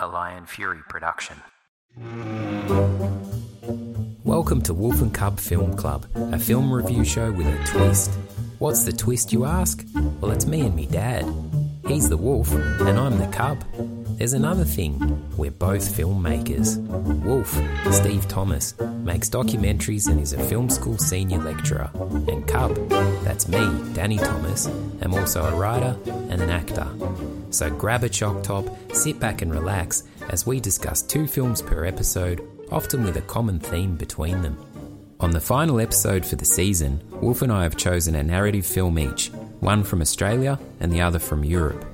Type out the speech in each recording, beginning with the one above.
a Lion Fury production. Welcome to Wolf and Cub Film Club, a film review show with a twist. What's the twist, you ask? Well, it's me and me dad. He's the wolf, and I'm the cub. There's another thing we're both filmmakers. Wolf, Steve Thomas, makes documentaries and is a film school senior lecturer. And Cub, that's me, Danny Thomas, am also a writer and an actor. So grab a choc top, sit back and relax as we discuss two films per episode, often with a common theme between them. On the final episode for the season, Wolf and I have chosen a narrative film each, one from Australia and the other from Europe.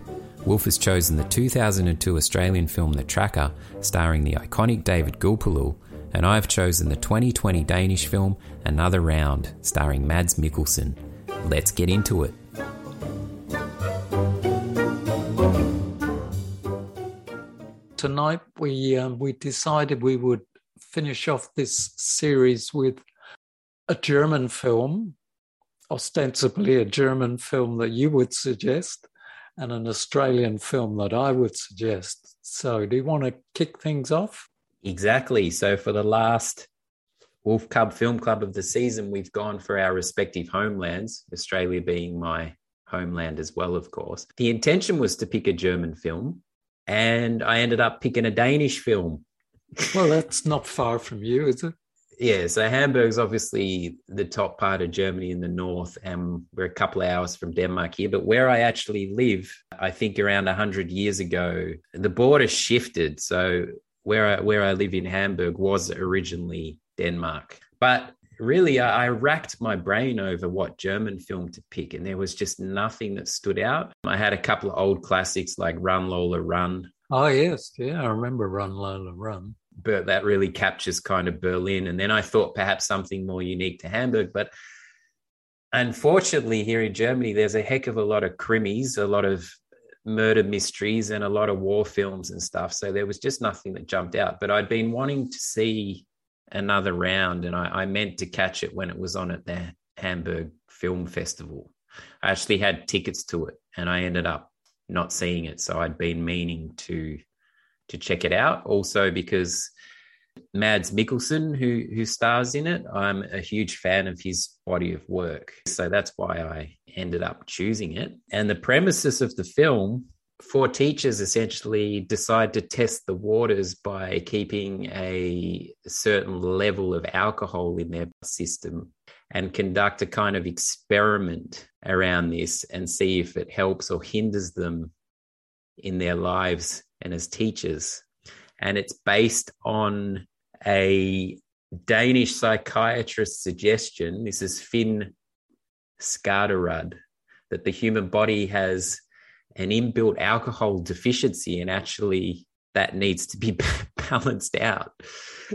Wolf has chosen the 2002 Australian film The Tracker, starring the iconic David Gulpilil, and I have chosen the 2020 Danish film Another Round, starring Mads Mikkelsen. Let's get into it. Tonight we um, we decided we would finish off this series with a German film, ostensibly a German film that you would suggest, and an Australian film that I would suggest. So, do you want to kick things off? Exactly. So, for the last Wolf Cub Film Club of the season, we've gone for our respective homelands, Australia being my homeland as well, of course. The intention was to pick a German film, and I ended up picking a Danish film. Well, that's not far from you, is it? Yeah, so Hamburg's obviously the top part of Germany in the north, and we're a couple of hours from Denmark here. But where I actually live, I think around 100 years ago, the border shifted. So where I, where I live in Hamburg was originally Denmark. But really, I, I racked my brain over what German film to pick, and there was just nothing that stood out. I had a couple of old classics like Run Lola Run. Oh, yes. Yeah, I remember Run Lola Run but that really captures kind of Berlin. And then I thought perhaps something more unique to Hamburg, but unfortunately here in Germany, there's a heck of a lot of krimis, a lot of murder mysteries, and a lot of war films and stuff. So there was just nothing that jumped out. But I'd been wanting to see another round, and I, I meant to catch it when it was on at the Hamburg Film Festival. I actually had tickets to it, and I ended up not seeing it. So I'd been meaning to to check it out. Also because Mads Mikkelsen, who who stars in it, I'm a huge fan of his body of work. So that's why I ended up choosing it. And the premises of the film four teachers essentially decide to test the waters by keeping a certain level of alcohol in their system and conduct a kind of experiment around this and see if it helps or hinders them in their lives and as teachers. And it's based on a Danish psychiatrist's suggestion. This is Finn Skårderud, that the human body has an inbuilt alcohol deficiency and actually that needs to be balanced out.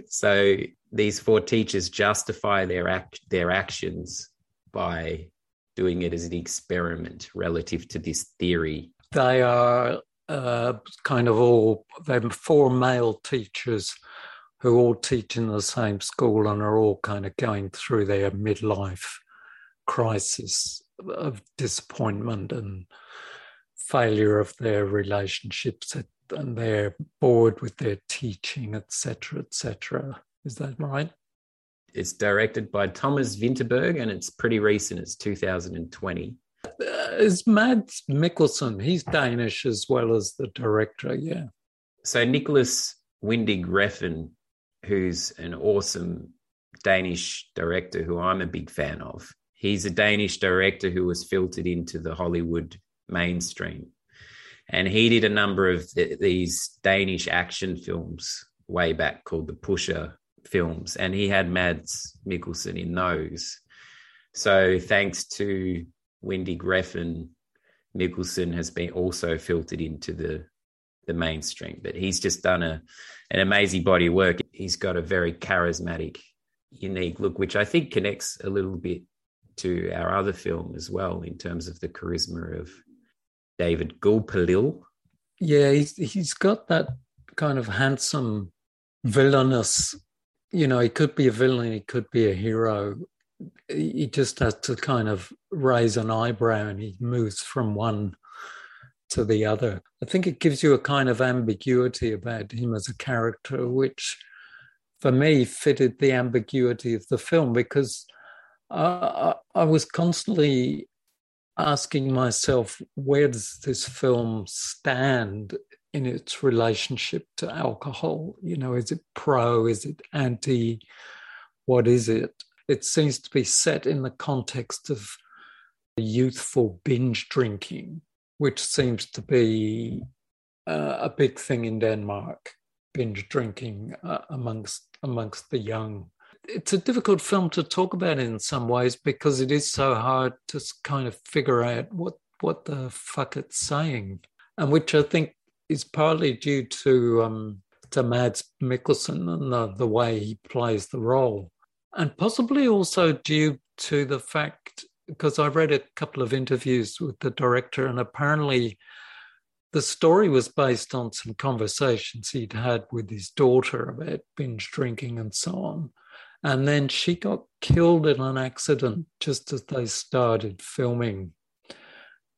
So these four teachers justify their act, their actions by doing it as an experiment relative to this theory. They are uh, kind of all they're four male teachers who all teach in the same school and are all kind of going through their midlife crisis of disappointment and failure of their relationships and they're bored with their teaching etc etc is that right it's directed by thomas vinterberg and it's pretty recent it's 2020 uh, is Mads Mikkelsen. He's Danish as well as the director, yeah. So Nicolas Winding Refn, who's an awesome Danish director who I'm a big fan of. He's a Danish director who was filtered into the Hollywood mainstream. And he did a number of th- these Danish action films way back called the Pusher films. And he had Mads Mikkelsen in those. So thanks to Winding Refn Mikkelsen has been also filtered into the the mainstream. But he's just done a an amazing body of work. He's got a very charismatic, unique look, which I think connects a little bit to our other film as well in terms of the charisma of David Gulpilil. Yeah, he's he's got that kind of handsome villainous. You know, he could be a villain, he could be a hero he just has to kind of raise an eyebrow and he moves from one to the other. I think it gives you a kind of ambiguity about him as a character, which for me fitted the ambiguity of the film because uh, I was constantly asking myself, where does this film stand in its relationship to alcohol? You know, is it pro? Is it anti? What is it? It seems to be set in the context of youthful binge drinking, which seems to be uh, a big thing in Denmark. Binge drinking uh, amongst amongst the young. It's a difficult film to talk about in some ways because it is so hard to kind of figure out what what the fuck it's saying, and which I think is partly due to um, to Mads Mikkelsen and the, the way he plays the role, and possibly also due to the fact because I read a couple of interviews with the director, and apparently the story was based on some conversations he'd had with his daughter about binge drinking and so on. And then she got killed in an accident just as they started filming.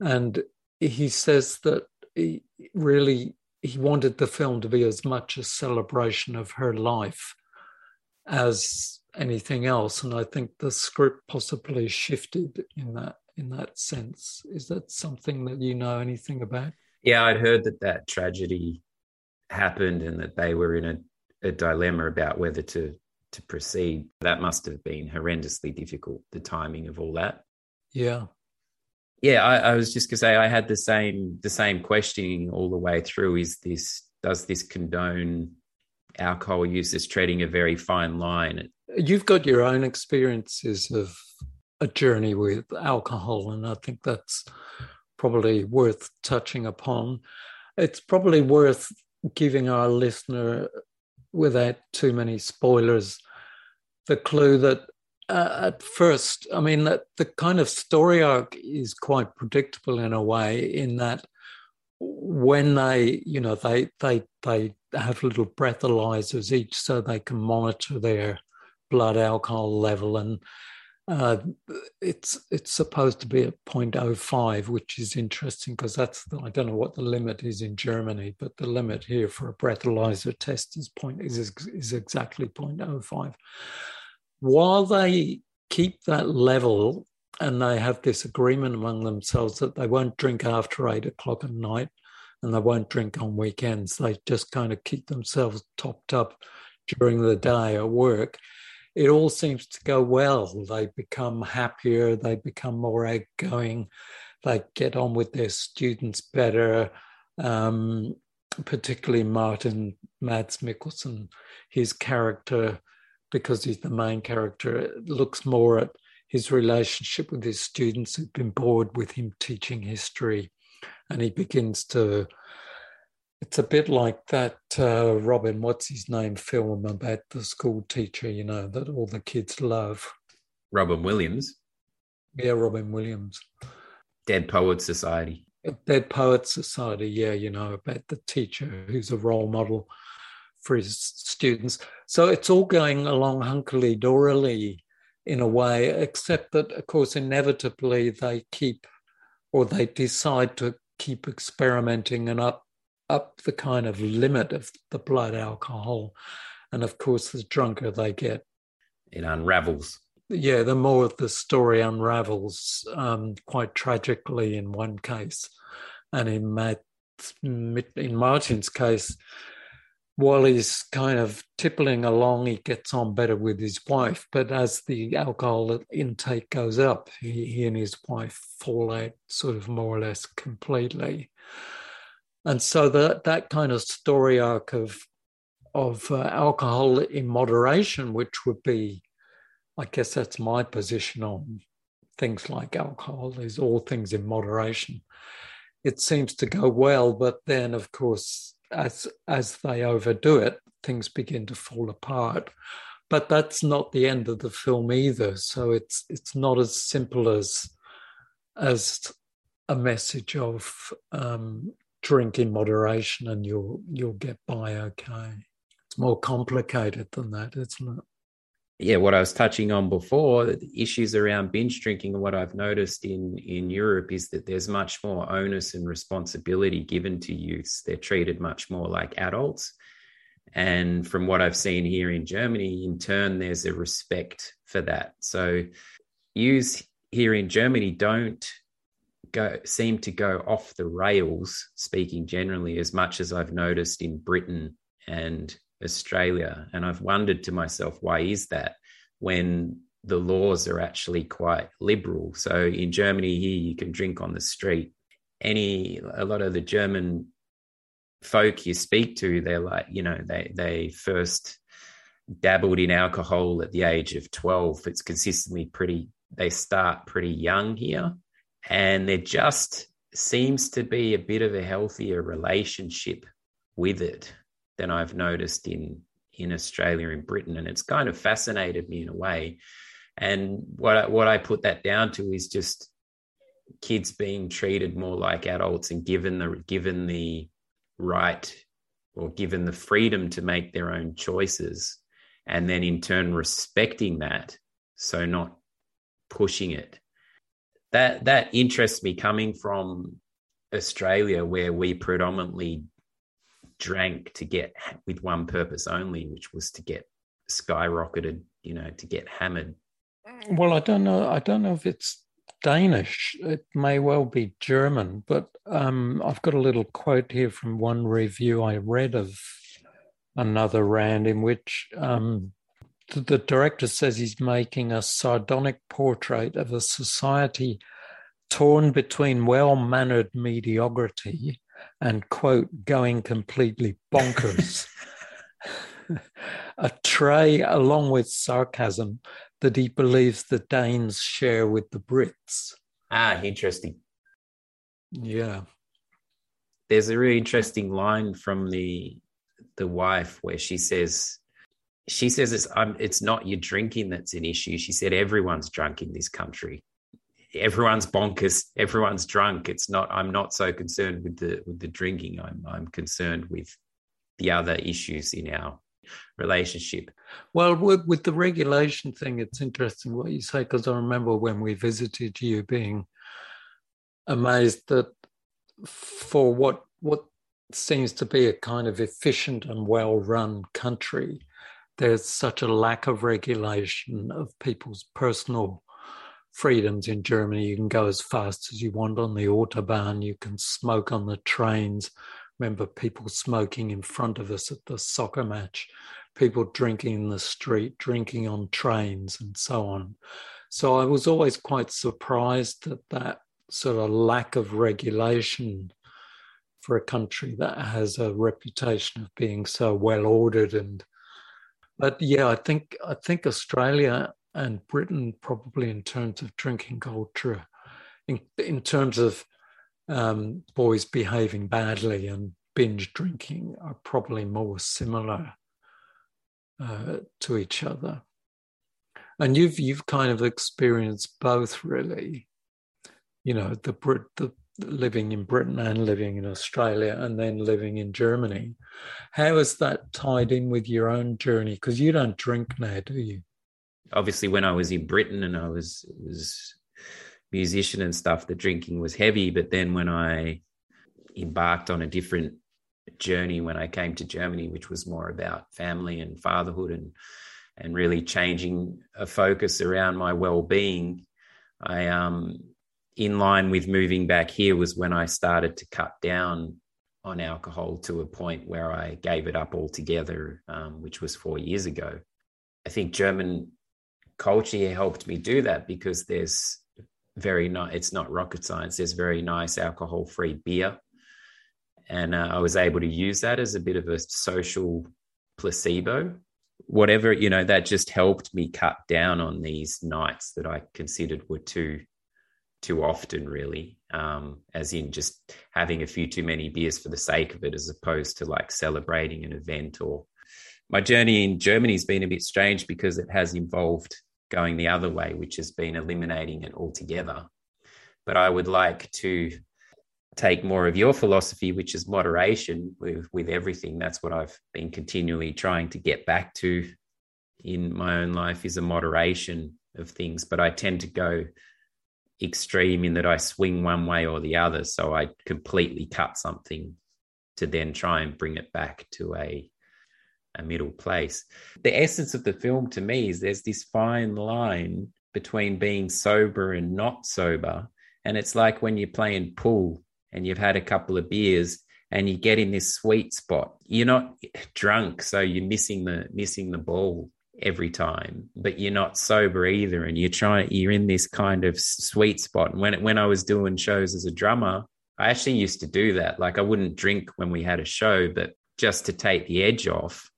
And he says that he really he wanted the film to be as much a celebration of her life as anything else. And I think the script possibly shifted in that in that sense. Is that something that you know anything about? Yeah, I'd heard that that tragedy happened and that they were in a, a dilemma about whether to to proceed. That must have been horrendously difficult. The timing of all that. Yeah. Yeah, I, I was just gonna say I had the same the same questioning all the way through. Is this does this condone alcohol use? Is treading a very fine line. You've got your own experiences of a journey with alcohol, and I think that's probably worth touching upon. It's probably worth giving our listener, without too many spoilers, the clue that uh, at first, I mean, that the kind of story arc is quite predictable in a way, in that when they, you know, they they they have little breathalyzers each, so they can monitor their blood alcohol level and uh, it's it's supposed to be at 0.05, which is interesting because that's the, I don't know what the limit is in Germany, but the limit here for a breathalyzer test is point is is exactly 0.05. While they keep that level and they have this agreement among themselves that they won't drink after eight o'clock at night and they won't drink on weekends, they just kind of keep themselves topped up during the day at work it all seems to go well. They become happier, they become more outgoing, they get on with their students better. Um, particularly Martin Mads Mikkelsen, his character, because he's the main character, looks more at his relationship with his students who've been bored with him teaching history. And he begins to it's a bit like that uh, Robin, what's his name, film about the school teacher, you know, that all the kids love. Robin Williams. Yeah, Robin Williams. Dead Poets Society. Dead Poets Society, yeah, you know, about the teacher who's a role model for his students. So it's all going along hunkily dorily in a way, except that, of course, inevitably they keep or they decide to keep experimenting and up up the kind of limit of the blood alcohol. And of course, the drunker they get, it unravels. Yeah, the more the story unravels, um, quite tragically in one case. And in, Matt, in Martin's case, while he's kind of tippling along, he gets on better with his wife. But as the alcohol intake goes up, he, he and his wife fall out sort of more or less completely and so that that kind of story arc of of uh, alcohol in moderation, which would be, I guess that's my position on things like alcohol, is all things in moderation. It seems to go well, but then of course, as as they overdo it, things begin to fall apart. But that's not the end of the film either. So it's it's not as simple as as a message of um, drink in moderation and you'll you'll get by okay. It's more complicated than that, isn't it? yeah, what I was touching on before, the issues around binge drinking, and what I've noticed in in Europe is that there's much more onus and responsibility given to youths. They're treated much more like adults. And from what I've seen here in Germany, in turn, there's a respect for that. So, youths here in Germany don't go seem to go off the rails, speaking generally, as much as I've noticed in Britain and Australia. And I've wondered to myself, why is that when the laws are actually quite liberal? So in Germany, here you can drink on the street. Any, a lot of the German folk you speak to, they're like, you know, they, they first dabbled in alcohol at the age of 12. It's consistently pretty, they start pretty young here. And there just seems to be a bit of a healthier relationship with it than I've noticed in in Australia and Britain, and it's kind of fascinated me in a way. And what I, what I put that down to is just kids being treated more like adults and given the given the right or given the freedom to make their own choices, and then in turn respecting that, so not pushing it. That that interests me coming from Australia, where we predominantly drank to get with one purpose only, which was to get skyrocketed, you know, to get hammered. Well, I don't know. I don't know if it's Danish. It may well be German, but um, I've got a little quote here from one review I read of another round in which um, the, director says he's making a sardonic portrait of a society torn between well mannered mediocrity and quote going completely bonkers. a tray along with sarcasm that he believes the Danes share with the Brits. Ah, interesting. Yeah. There's a really interesting line from the the wife where she says she says it's um, it's not your drinking that's an issue. She said everyone's drunk in this country everyone's bonkers, everyone's drunk. It's not. I'm not so concerned with the with the drinking. I'm I'm concerned with the other issues in our relationship. Well, with, with the regulation thing, it's interesting what you say because I remember when we visited you being amazed that for what what seems to be a kind of efficient and well run country, there's such a lack of regulation of people's personal freedoms in Germany. You can go as fast as you want on the autobahn. You can smoke on the trains. Remember people smoking in front of us at the soccer match, people drinking in the street, drinking on trains, and so on. So I was always quite surprised at that sort of lack of regulation for a country that has a reputation of being so well ordered and but yeah i think i think australia and Britain probably in terms of drinking culture, in, in terms of um, boys behaving badly and binge drinking are probably more similar uh, to each other. And you've you've kind of experienced both, really. You know, the Brit the living in Britain and living in Australia, and then living in Germany. How is that tied in with your own journey? Because you don't drink now, do you? obviously when I was in Britain and I was was musician and stuff, the drinking was heavy. But then when I embarked on a different journey when I came to Germany, which was more about family and fatherhood and and really changing a focus around my well-being, I um in line with moving back here was when I started to cut down on alcohol to a point where I gave it up altogether, um, which was four years ago. I think German culture helped me do that because there's very nice it's not rocket science there's very nice alcohol free beer and uh, i was able to use that as a bit of a social placebo whatever you know that just helped me cut down on these nights that i considered were too too often really um, as in just having a few too many beers for the sake of it as opposed to like celebrating an event or my journey in Germany has been a bit strange because it has involved going the other way, which has been eliminating it altogether. But I would like to take more of your philosophy, which is moderation with, with everything. That's what I've been continually trying to get back to in my own life is a moderation of things, but I tend to go extreme in that I swing one way or the other. So I completely cut something to then try and bring it back to a a middle place. The essence of the film to me is there's this fine line between being sober and not sober. And it's like when you're playing pool and you've had a couple of beers and you get in this sweet spot. You're not drunk, so you're missing the missing the ball every time, but you're not sober either, and you're trying. You're in this kind of sweet spot. And when when I was doing shows as a drummer, I actually used to do that. Like I wouldn't drink when we had a show, but just to take the edge off,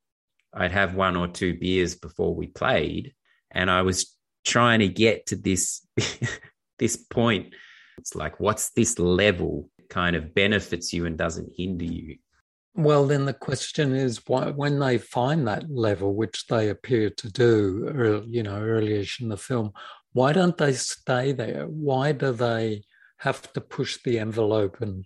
I'd have one or two beers before we played, and I was trying to get to this this point. It's like, what's this level kind of benefits you and doesn't hinder you? Well, then the question is, why, when they find that level, which they appear to do, you know, earlyish in the film, why don't they stay there? Why do they have to push the envelope and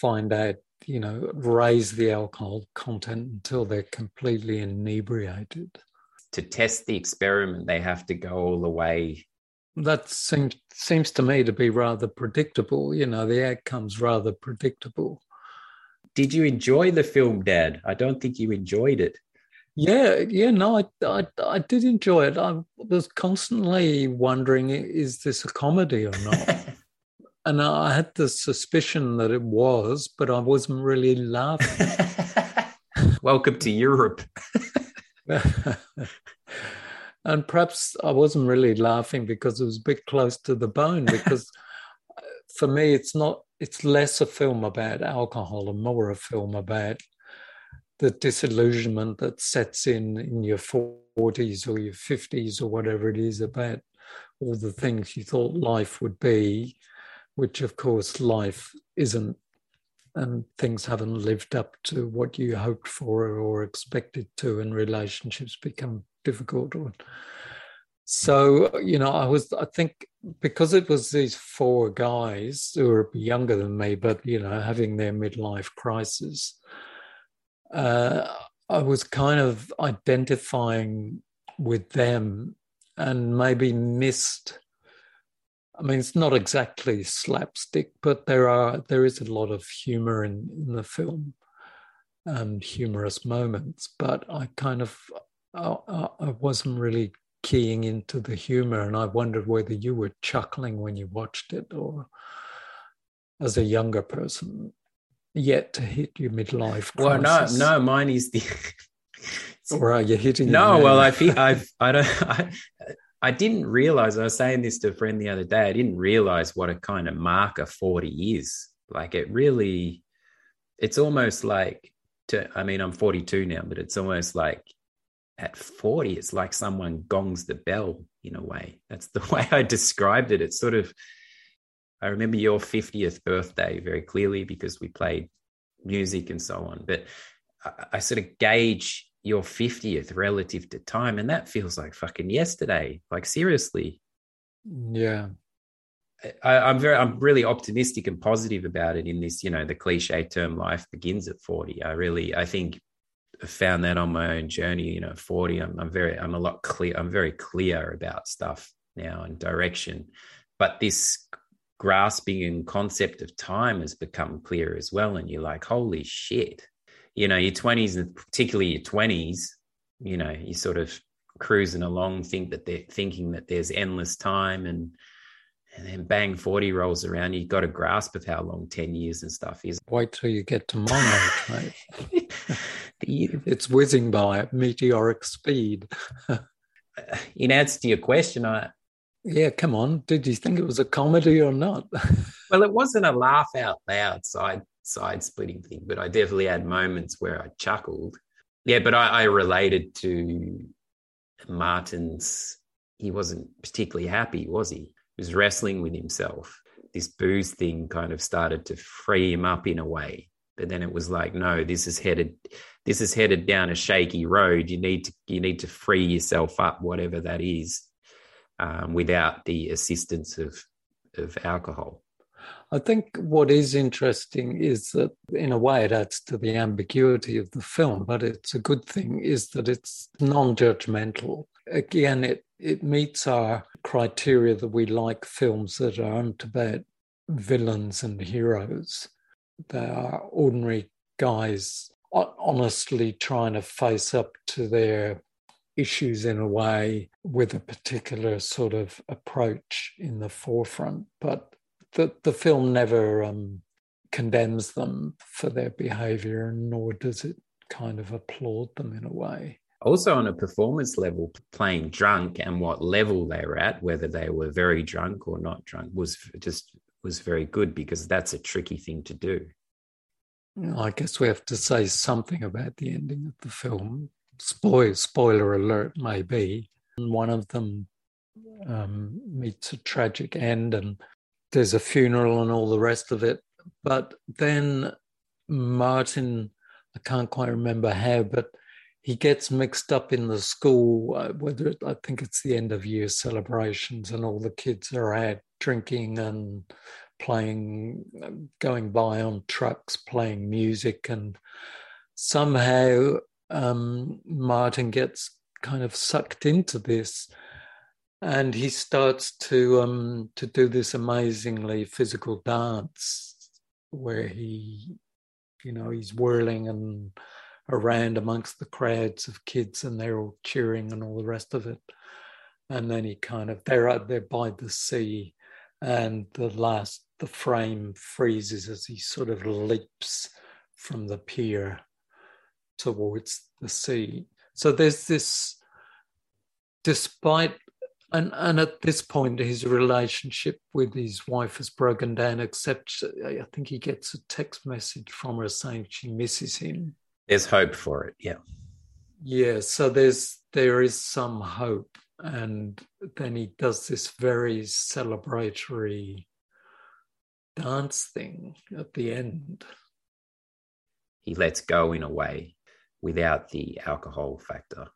find out you know, raise the alcohol content until they're completely inebriated. To test the experiment, they have to go all the way. That seems seems to me to be rather predictable. You know, the outcome's rather predictable. Did you enjoy the film, Dad? I don't think you enjoyed it. Yeah, yeah, no, I, I, I did enjoy it. I was constantly wondering, is this a comedy or not? And I had the suspicion that it was, but I wasn't really laughing. Welcome to Europe. and perhaps I wasn't really laughing because it was a bit close to the bone. Because uh, for me, it's not, it's less a film about alcohol and more a film about the disillusionment that sets in in your 40s or your 50s or whatever it is about all the things you thought life would be which of course life isn't and things haven't lived up to what you hoped for or expected to and relationships become difficult. So you know i was i think because it was these four guys who were younger than me but you know having their midlife crisis uh, i was kind of identifying with them and maybe missed I mean, it's not exactly slapstick, but there are there is a lot of humor in, in the film and humorous moments. But I kind of I, I wasn't really keying into the humor, and I wondered whether you were chuckling when you watched it, or as a younger person yet to hit your midlife. Crisis. Well, no, no, mine is the. or are you hitting? No, well, I feel I've I don't I, I didn't realize, I was saying this to a friend the other day, I didn't realize what a kind of marker 40 is. Like it really, it's almost like, to, I mean, I'm 42 now, but it's almost like at 40, it's like someone gongs the bell in a way. That's the way I described it. It's sort of, I remember your 50th birthday very clearly because we played music and so on. But I, I sort of gauge your 50th relative to time and that feels like fucking yesterday like seriously yeah I, am very i'm really optimistic and positive about it in this you know the cliche term life begins at 40 i really i think found that on my own journey you know 40 I'm, I'm very i'm a lot clear i'm very clear about stuff now and direction. But this grasping and concept of time has become clear as well and you're like holy shit. You know, your 20s and particularly your 20s, you know, you sort of cruising along, think that they're thinking that there's endless time and and then bang 40 rolls around, you've got a grasp of how long 10 years and stuff is. Wait till you get to my age, mate. it's whizzing by at meteoric speed. In answer to your question, I yeah, come on. Did you think it was a comedy or not? well, it wasn't a laugh out loud side side splitting thing, but I definitely had moments where I chuckled. Yeah, but I, I related to Martin's. He wasn't particularly happy, was he? Was wrestling with himself. This booze thing kind of started to free him up in a way. But then it was like, no, this is headed this is headed down a shaky road. You need to you need to free yourself up, whatever that is, um, without the assistance of of alcohol. I think what is interesting is that, in a way, it adds to the ambiguity of the film, but it's a good thing, is that it's non judgmental. Again, it, it meets our criteria that we like films that aren't about villains and heroes. They are ordinary guys honestly trying to face up to their issues in a way with a particular sort of approach in the forefront. But the, the film never um, condemns them for their behavior, nor does it kind of applaud them in a way. Also, on a performance level, playing drunk and what level they were at, whether they were very drunk or not drunk, was just was very good because that's a tricky thing to do. I guess we have to say something about the ending of the film. Spoil, spoiler alert, maybe. One of them um, meets a tragic end, and there's a funeral and all the rest of it. But then Martin, I can't quite remember how, but he gets mixed up in the school. Uh, whether it, I think it's the end of year celebrations, and all the kids are out drinking and playing, going by on trucks, playing music, and somehow um, Martin gets kind of sucked into this, and he starts to um, to do this amazingly physical dance where he, you know, he's whirling and around amongst the crowds of kids, and they're all cheering and all the rest of it. And then he kind of they're out there by the sea, and the last the frame freezes as he sort of leaps from the pier towards the sea. So there's this, despite, and, and at this point, his relationship with his wife has broken down, except I think he gets a text message from her saying she misses him. There's hope for it, yeah. Yeah, so there's there is some hope, and then he does this very celebratory dance thing at the end. He lets go in a way without the alcohol factor.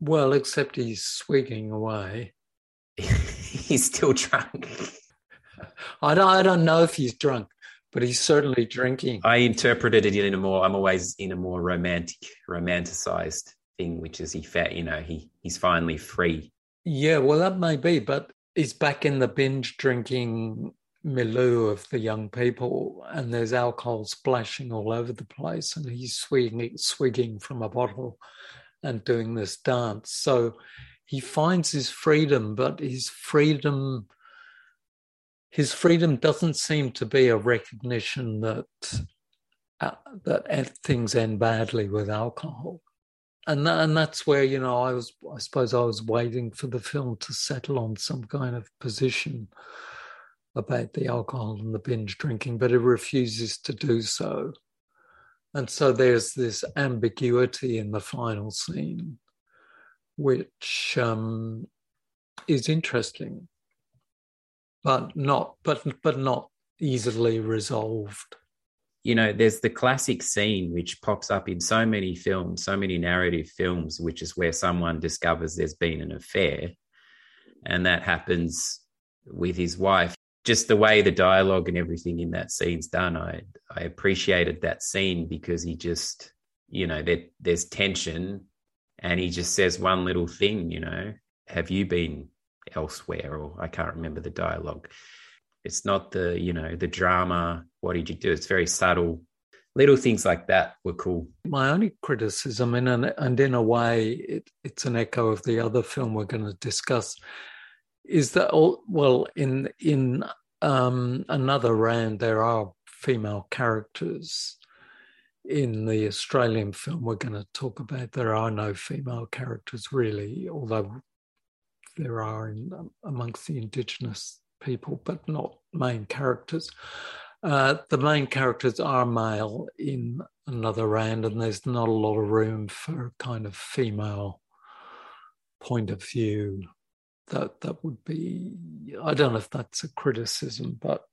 Well, except he's swigging away. he's still drunk. I don't, I don't know if he's drunk, but he's certainly drinking. I interpreted it in a more. I'm always in a more romantic, romanticized thing, which is he fat. You know, he he's finally free. Yeah, well, that may be, but he's back in the binge drinking milieu of the young people, and there's alcohol splashing all over the place, and he's swigging, swigging from a bottle and doing this dance. So he finds his freedom, but his freedom, his freedom doesn't seem to be a recognition that uh, that things end badly with alcohol. And, and that's where you know I was. I suppose I was waiting for the film to settle on some kind of position about the alcohol and the binge drinking, but it refuses to do so. And so there's this ambiguity in the final scene, which um, is interesting, but not but but not easily resolved. You know, there's the classic scene which pops up in so many films, so many narrative films, which is where someone discovers there's been an affair, and that happens with his wife just the way the dialogue and everything in that scene's done, I I appreciated that scene because he just, you know, there, there's tension, and he just says one little thing, you know, have you been elsewhere? Or I can't remember the dialogue. It's not the, you know, the drama. What did you do? It's very subtle. Little things like that were cool. My only criticism, and and in a way, it, it's an echo of the other film we're going to discuss, is that all, well in in um, another round there are female characters in the Australian film we're going to talk about there are no female characters really although there are in, amongst the indigenous people but not main characters uh, the main characters are male in another round and there's not a lot of room for a kind of female point of view that that would be I don't know if that's a criticism, but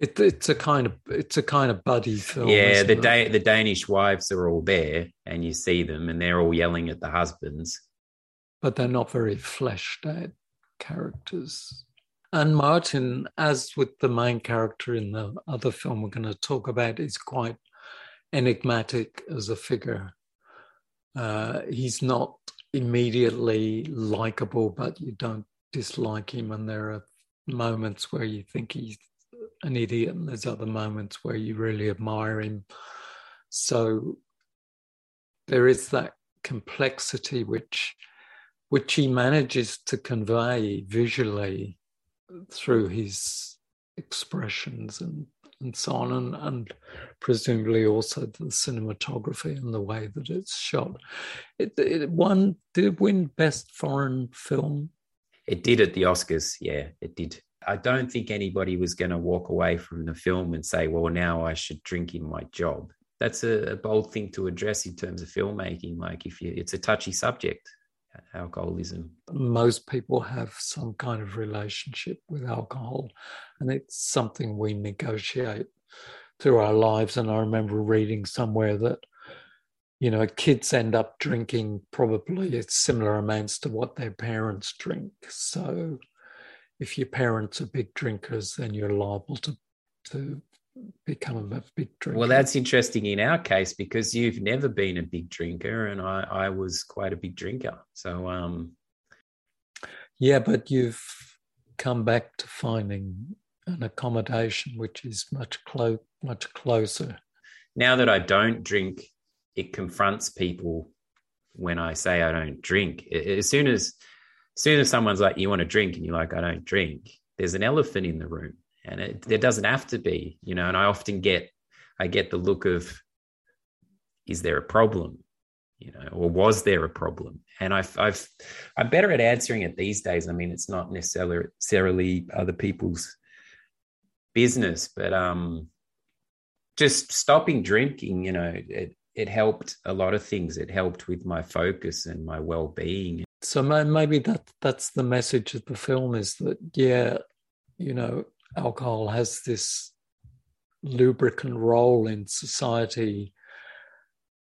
it, it's a kind of it's a kind of buddy film. Yeah, the da- the Danish wives are all there, and you see them, and they're all yelling at the husbands, but they're not very fleshed out characters. And Martin, as with the main character in the other film we're going to talk about, is quite enigmatic as a figure. Uh, he's not immediately likable, but you don't dislike him. And there are moments where you think he's an idiot, and there's other moments where you really admire him. So there is that complexity which which he manages to convey visually through his expressions and and so on, and, and presumably also the cinematography and the way that it's shot. It, it won, did it win Best Foreign Film? It did at the Oscars, yeah, it did. I don't think anybody was going to walk away from the film and say, well, now I should drink in my job. That's a, bold thing to address in terms of filmmaking. Like, if you, it's a touchy subject alcoholism? Most people have some kind of relationship with alcohol, and it's something we negotiate through our lives. And I remember reading somewhere that, you know, kids end up drinking probably similar amounts to what their parents drink. So if your parents are big drinkers, then you're liable to to become a big drinker. Well, that's interesting in our case because you've never been a big drinker, and I, I was quite a big drinker. So, um, yeah, but you've come back to finding an accommodation which is much clo- much closer. Now that I don't drink, it confronts people when I say I don't drink. As soon as, as soon as someone's like, "You want to drink?" and you're like, "I don't drink," there's an elephant in the room and it, there doesn't have to be you know and i often get i get the look of is there a problem? You know or was there a problem? And i've i've i'm better at answering it these days. I mean it's not necessarily other people's business but um just stopping drinking you know it it helped a lot of things. It helped with my focus and my well-being. So maybe that that's the message of the film is that yeah you know alcohol has this lubricant role in society,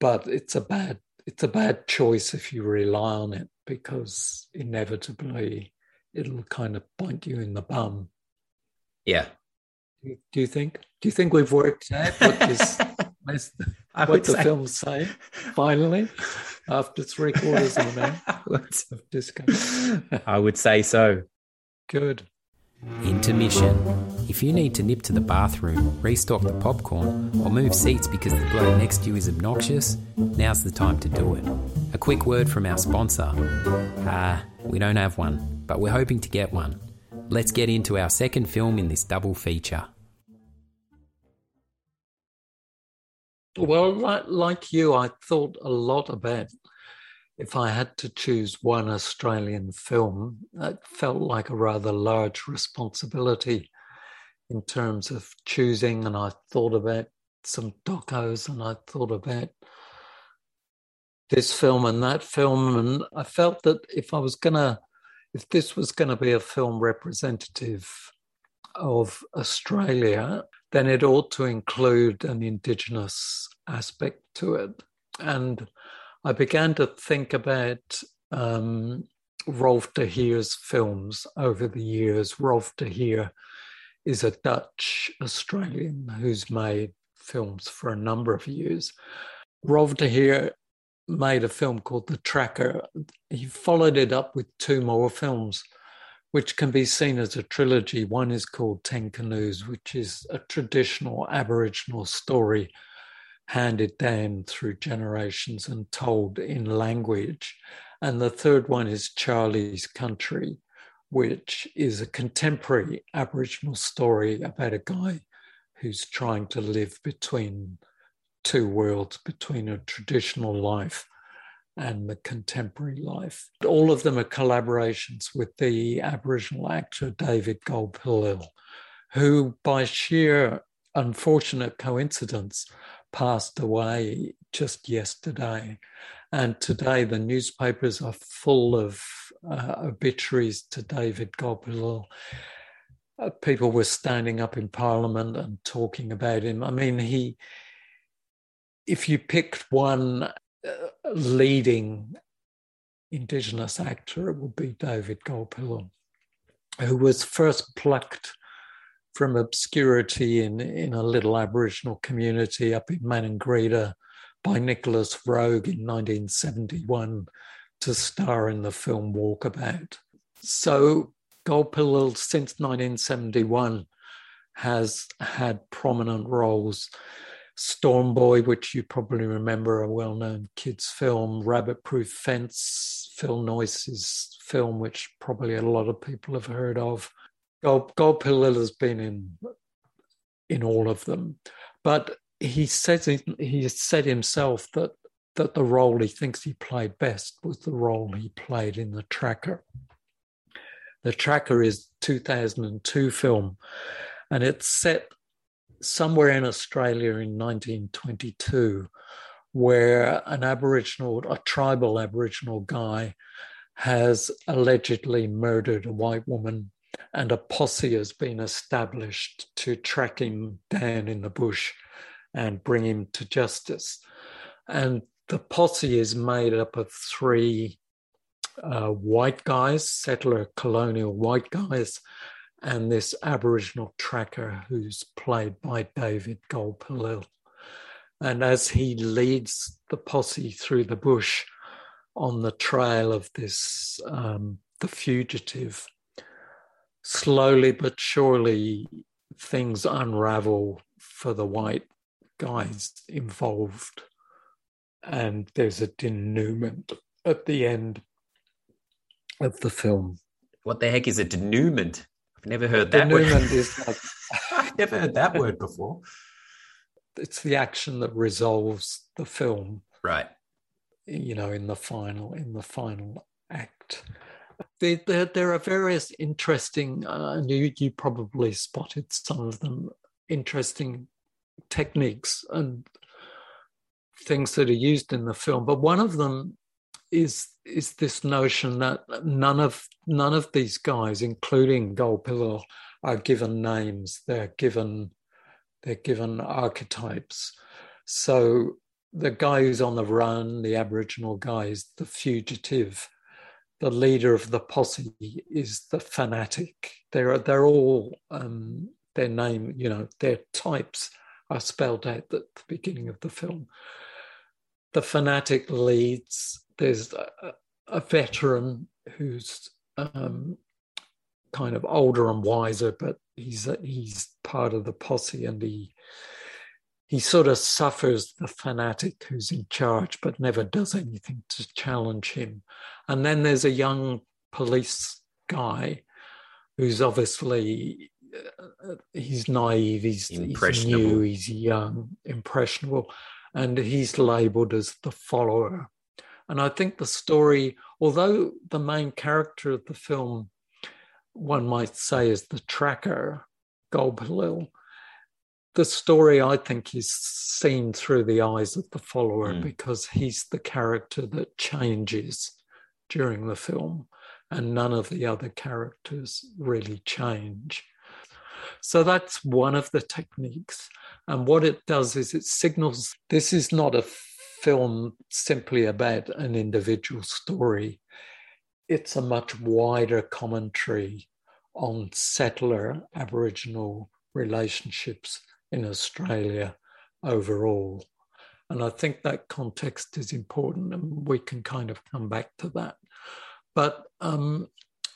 but it's a bad it's a bad choice if you rely on it because inevitably it'll kind of bite you in the bum. Yeah. Do you think? Do you think we've worked out what this what the say. film's saying finally after three quarters of an hour of discussion? I would say so. Good. Intermission. If you need to nip to the bathroom, restock the popcorn, or move seats because the bloke next to you is obnoxious, now's the time to do it. A quick word from our sponsor. Ah, uh, we don't have one, but we're hoping to get one. Let's get into our second film in this double feature. Well, like, like you, I thought a lot about if I had to choose one Australian film, it felt like a rather large responsibility in terms of choosing. And I thought about some docos and I thought about this film and that film. And I felt that if I was going to, if this was going to be a film representative of Australia, then it ought to include an Indigenous aspect to it. And I began to think about um, Rolf de Heer's films over the years. Rolf de Heer is a Dutch Australian who's made films for a number of years. Rolf de Heer made a film called The Tracker. He followed it up with two more films, which can be seen as a trilogy. One is called Ten Canoes, which is a traditional Aboriginal story handed down through generations and told in language. And the third one is Charlie's Country, which is a contemporary Aboriginal story about a guy who's trying to live between two worlds, between a traditional life and the contemporary life. All of them are collaborations with the Aboriginal actor David Gulpilil, who, by sheer unfortunate coincidence, passed away just yesterday. And today the newspapers are full of uh, obituaries to David Gulpilil. Uh, people were standing up in Parliament and talking about him. I mean, he, if you picked one uh, leading Indigenous actor, it would be David Gulpilil. who was first plucked from obscurity in, in a little Aboriginal community up in Maningrida by Nicolas Roeg in 1971 to star in the film Walkabout. So Gulpilil, since 1971, has had prominent roles. Storm Boy, which you probably remember, a well known kids' film, Rabbit Proof Fence, Phil Noyce's film, which probably a lot of people have heard of. Gold, Gulpilil has been in in all of them, but he says he said himself that that the role he thinks he played best was the role he played in the Tracker. The Tracker is 2002 film, and it's set somewhere in Australia in 1922, where an Aboriginal, a tribal Aboriginal guy, has allegedly murdered a white woman, and a posse has been established to track him down in the bush and bring him to justice. And the posse is made up of three uh, white guys, settler colonial white guys, and this Aboriginal tracker who's played by David Gulpilil. And as he leads the posse through the bush on the trail of this, um, the fugitive, slowly but surely things unravel for the white guys involved. And there's a denouement at the end of the film. What the heck is a denouement? I've never heard that denouement word. is like I've never heard that word before. It's the action that resolves the film. Right. You know, in the final in the final act. There, there, there are various interesting, uh, and you, you probably spotted some of them, interesting techniques and things that are used in the film. But one of them is is this notion that none of none of these guys, including Gulpilil, are given names. They're given they're given archetypes. So the guy who's on the run, the Aboriginal guy, is the fugitive. The leader of the posse is the fanatic. They're they're all um, their name, you know, their types are spelled out at the beginning of the film. The fanatic leads there's a, a veteran who's um, kind of older and wiser, but he's he's part of the posse, and he he sort of suffers the fanatic who's in charge, but never does anything to challenge him. And then there's a young police guy who's obviously uh, he's naive, he's, he's new, he's young, impressionable, and he's labelled as the follower. And I think the story, although the main character of the film, one might say, is the tracker, Gulpilil, the story I think is seen through the eyes of the follower mm. because he's the character that changes during the film, and none of the other characters really change. So that's one of the techniques. And what it does is it signals this is not a film simply about an individual story. It's a much wider commentary on settler Aboriginal relationships in Australia overall. And I think that context is important, and we can kind of come back to that. But um,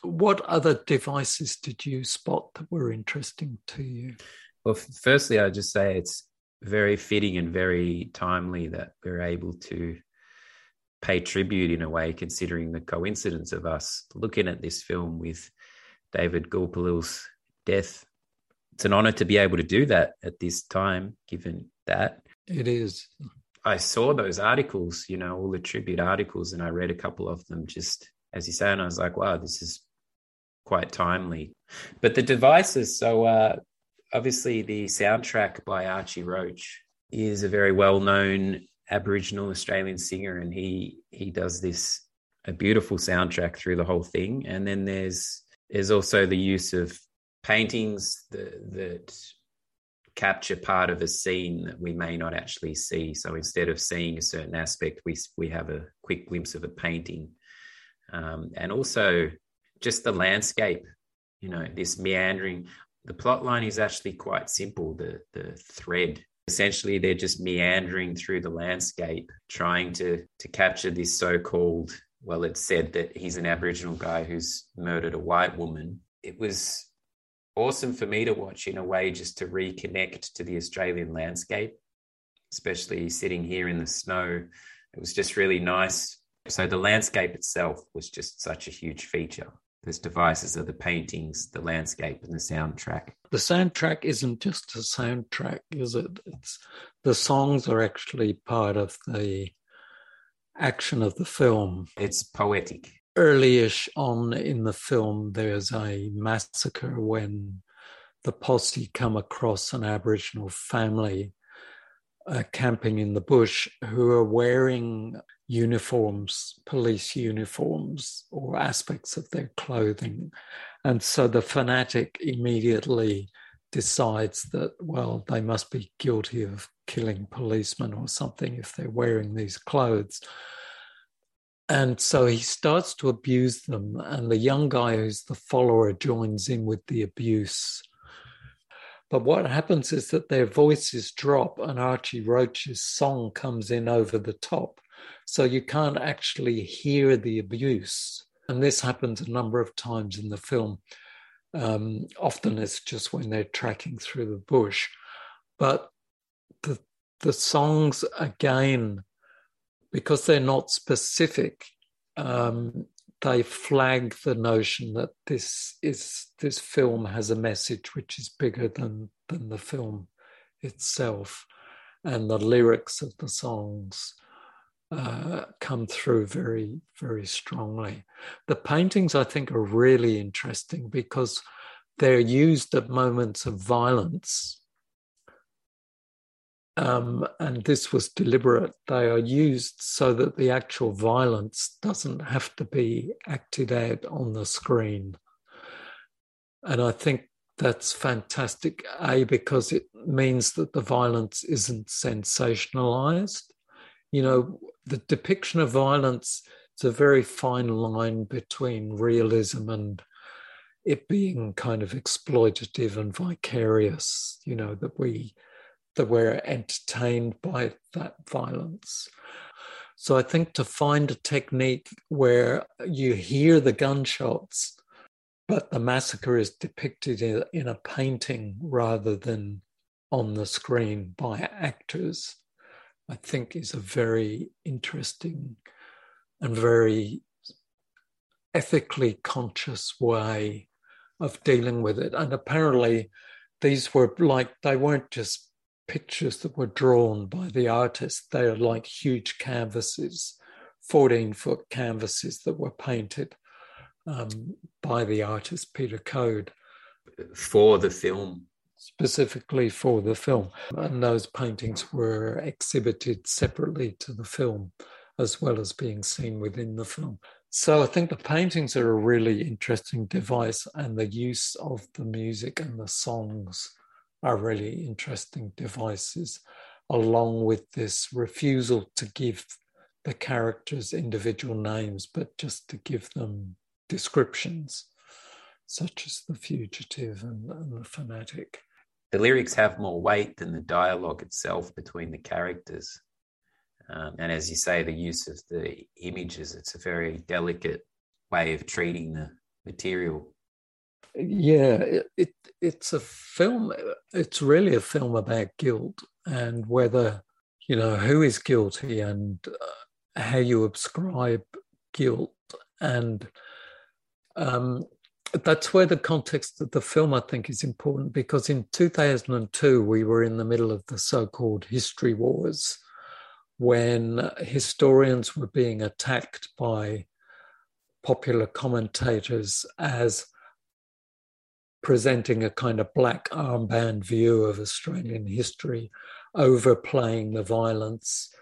what other devices did you spot that were interesting to you? Well, firstly, I just say it's very fitting and very timely that we're able to pay tribute in a way, considering the coincidence of us looking at this film with David Gulpilil's death. It's an honor to be able to do that at this time, given that. It is. I saw those articles, you know, all the tribute articles, and I read a couple of them just as you say, and I was like, wow, this is quite timely. But the devices, so uh, obviously the soundtrack by Archie Roach is a very well-known Aboriginal Australian singer, and he he does this a beautiful soundtrack through the whole thing. And then there's there's also the use of paintings that, that capture part of a scene that we may not actually see. So instead of seeing a certain aspect, we we have a quick glimpse of a painting, um, and also just the landscape you know, this meandering. The plot line is actually quite simple. The the thread essentially they're just meandering through the landscape, trying to to capture this so-called. Well, it's said that he's an Aboriginal guy who's murdered a white woman. It was awesome for me to watch in a way just to reconnect to the Australian landscape, especially sitting here in the snow. It was just really nice. So the landscape itself was just such a huge feature. There's devices of the paintings, the landscape, and the soundtrack. The soundtrack isn't just a soundtrack, is it? It's the songs are actually part of the action of the film. It's poetic. Earlyish on in the film, there's a massacre when the posse come across an Aboriginal family uh, camping in the bush who are wearing uniforms, police uniforms, or aspects of their clothing. And so the fanatic immediately decides that, well, they must be guilty of killing policemen or something if they're wearing these clothes. And so he starts to abuse them, and the young guy who's the follower joins in with the abuse. But what happens is that their voices drop, and Archie Roach's song comes in over the top. So you can't actually hear the abuse. And this happens a number of times in the film. Um, often it's just when they're tracking through the bush. But the, the songs, again, because they're not specific, um, they flag the notion that this is this film has a message which is bigger than than the film itself, and the lyrics of the songs uh, come through very very strongly. The paintings I think are really interesting because they're used at moments of violence um, and this was deliberate. They are used so that the actual violence doesn't have to be acted out on the screen. And I think that's fantastic, A, because it means that the violence isn't sensationalized. You know, the depiction of violence is a very fine line between realism and it being kind of exploitative and vicarious, you know, that we that we're entertained by that violence. So I think to find a technique where you hear the gunshots, but the massacre is depicted in a painting rather than on the screen by actors, I think is a very interesting and very ethically conscious way of dealing with it. And apparently, these were like, they weren't just pictures that were drawn by the artist. They are like huge canvases, 14 foot canvases that were painted um, by the artist Peter Coad. For the film. Specifically for the film. And those paintings were exhibited separately to the film, as well as being seen within the film. So I think the paintings are a really interesting device, and the use of the music and the songs are really interesting devices, along with this refusal to give the characters individual names, but just to give them descriptions, such as the fugitive and, and the fanatic. The lyrics have more weight than the dialogue itself between the characters. Um, and as you say, the use of the images, it's a very delicate way of treating the material yeah, it, it, it's a film. It's really a film about guilt and whether you know who is guilty and uh, how you ascribe guilt and um, that's where the context of the film I think is important because in 2002 we were in the middle of the so-called history wars when historians were being attacked by popular commentators as presenting a kind of black armband view of Australian history, overplaying the violence,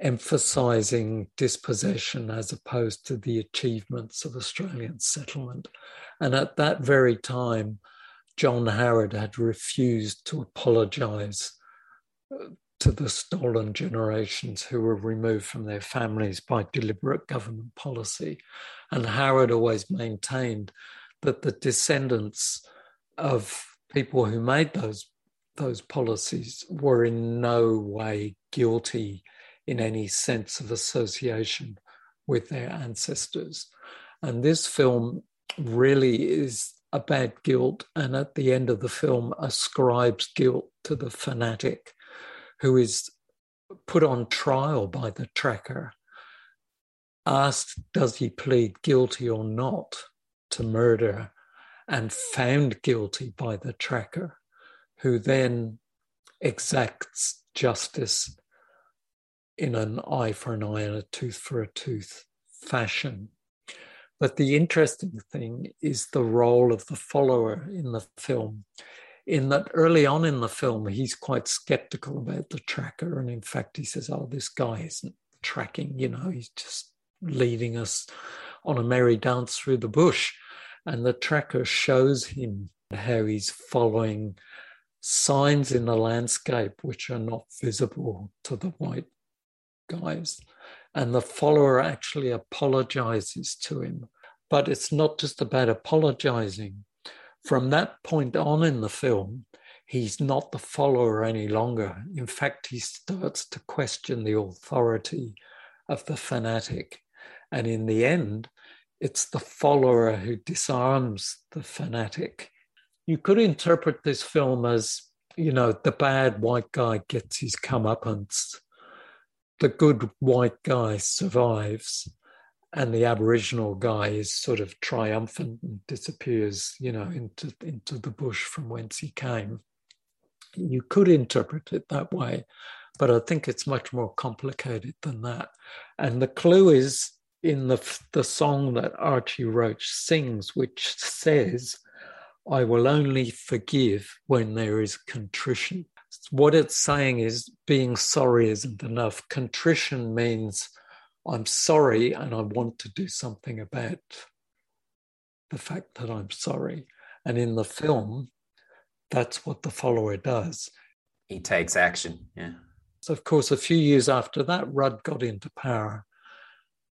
emphasizing dispossession as opposed to the achievements of Australian settlement. And at that very time, John Howard had refused to apologize uh, to the stolen generations who were removed from their families by deliberate government policy. And Howard always maintained that the descendants of people who made those those policies were in no way guilty in any sense of association with their ancestors. And this film really is about guilt, and at the end of the film, ascribes guilt to the fanatic who is put on trial by the tracker, asked, Does he plead guilty or not to murder? and found guilty by the tracker, who then exacts justice in an eye for an eye and a tooth for a tooth fashion. But the interesting thing is the role of the follower in the film. In that early on in the film, he's quite skeptical about the tracker. And in fact, he says, Oh, this guy isn't tracking, you know, he's just leading us on a merry dance through the bush. And the tracker shows him how he's following signs in the landscape which are not visible to the white guys. And the follower actually apologizes to him. But it's not just about apologizing. From that point on in the film, he's not the follower any longer. In fact, he starts to question the authority of the fanatic. And in the end, it's the follower who disarms the fanatic. You could interpret this film as, you know, the bad white guy gets his comeuppance, the good white guy survives, and the Aboriginal guy is sort of triumphant and disappears, you know, into, into the bush from whence he came. You could interpret it that way, but I think it's much more complicated than that. And the clue is in the, the song that Archie Roach sings, which says, I will only forgive when there is contrition. What it's saying is being sorry isn't enough. Contrition means I'm sorry and I want to do something about the fact that I'm sorry. And in the film, that's what the follower does. He takes action. Yeah. So, of course, a few years after that, Rudd got into power.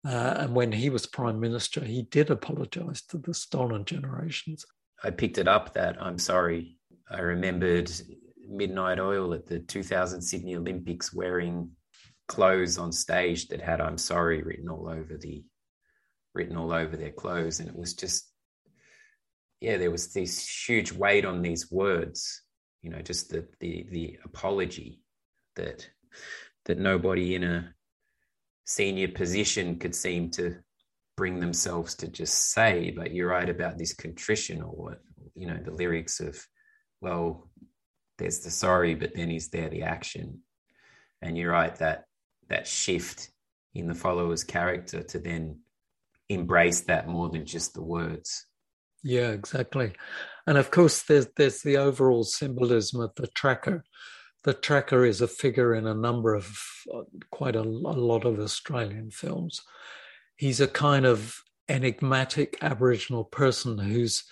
Uh, and when he was prime minister, he did apologize to the stolen generations. I picked it up that I'm sorry. I remembered Midnight Oil at the 2000 Sydney Olympics wearing clothes on stage that had "I'm sorry" written all over the written all over their clothes, and it was just yeah, there was this huge weight on these words. You know, just the the the apology that that nobody in a senior position could seem to bring themselves to just say. But you're right about this contrition, or what you know, the lyrics of well, there's the sorry, but then is there the action? And you're right that that shift in the follower's character to then embrace that more than just the words. Yeah, exactly. And of course, there's there's the overall symbolism of the tracker. The tracker is a figure in a number of uh, quite a, a lot of Australian films. He's a kind of enigmatic Aboriginal person who's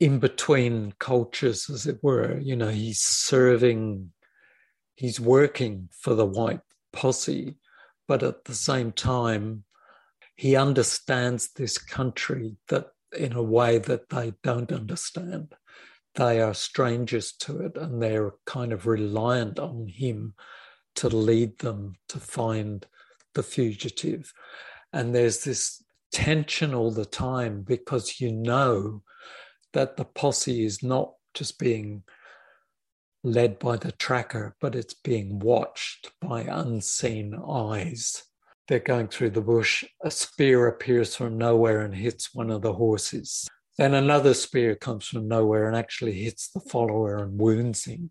in between cultures, as it were. You know, he's serving he's working for the white posse, but at the same time, he understands this country that in a way that they don't understand. They are strangers to it and they're kind of reliant on him to lead them to find the fugitive. And there's this tension all the time because you know that the posse is not just being led by the tracker, but it's being watched by unseen eyes. They're going through the bush. A spear appears from nowhere and hits one of the horses. Then another spear comes from nowhere and actually hits the follower and wounds him.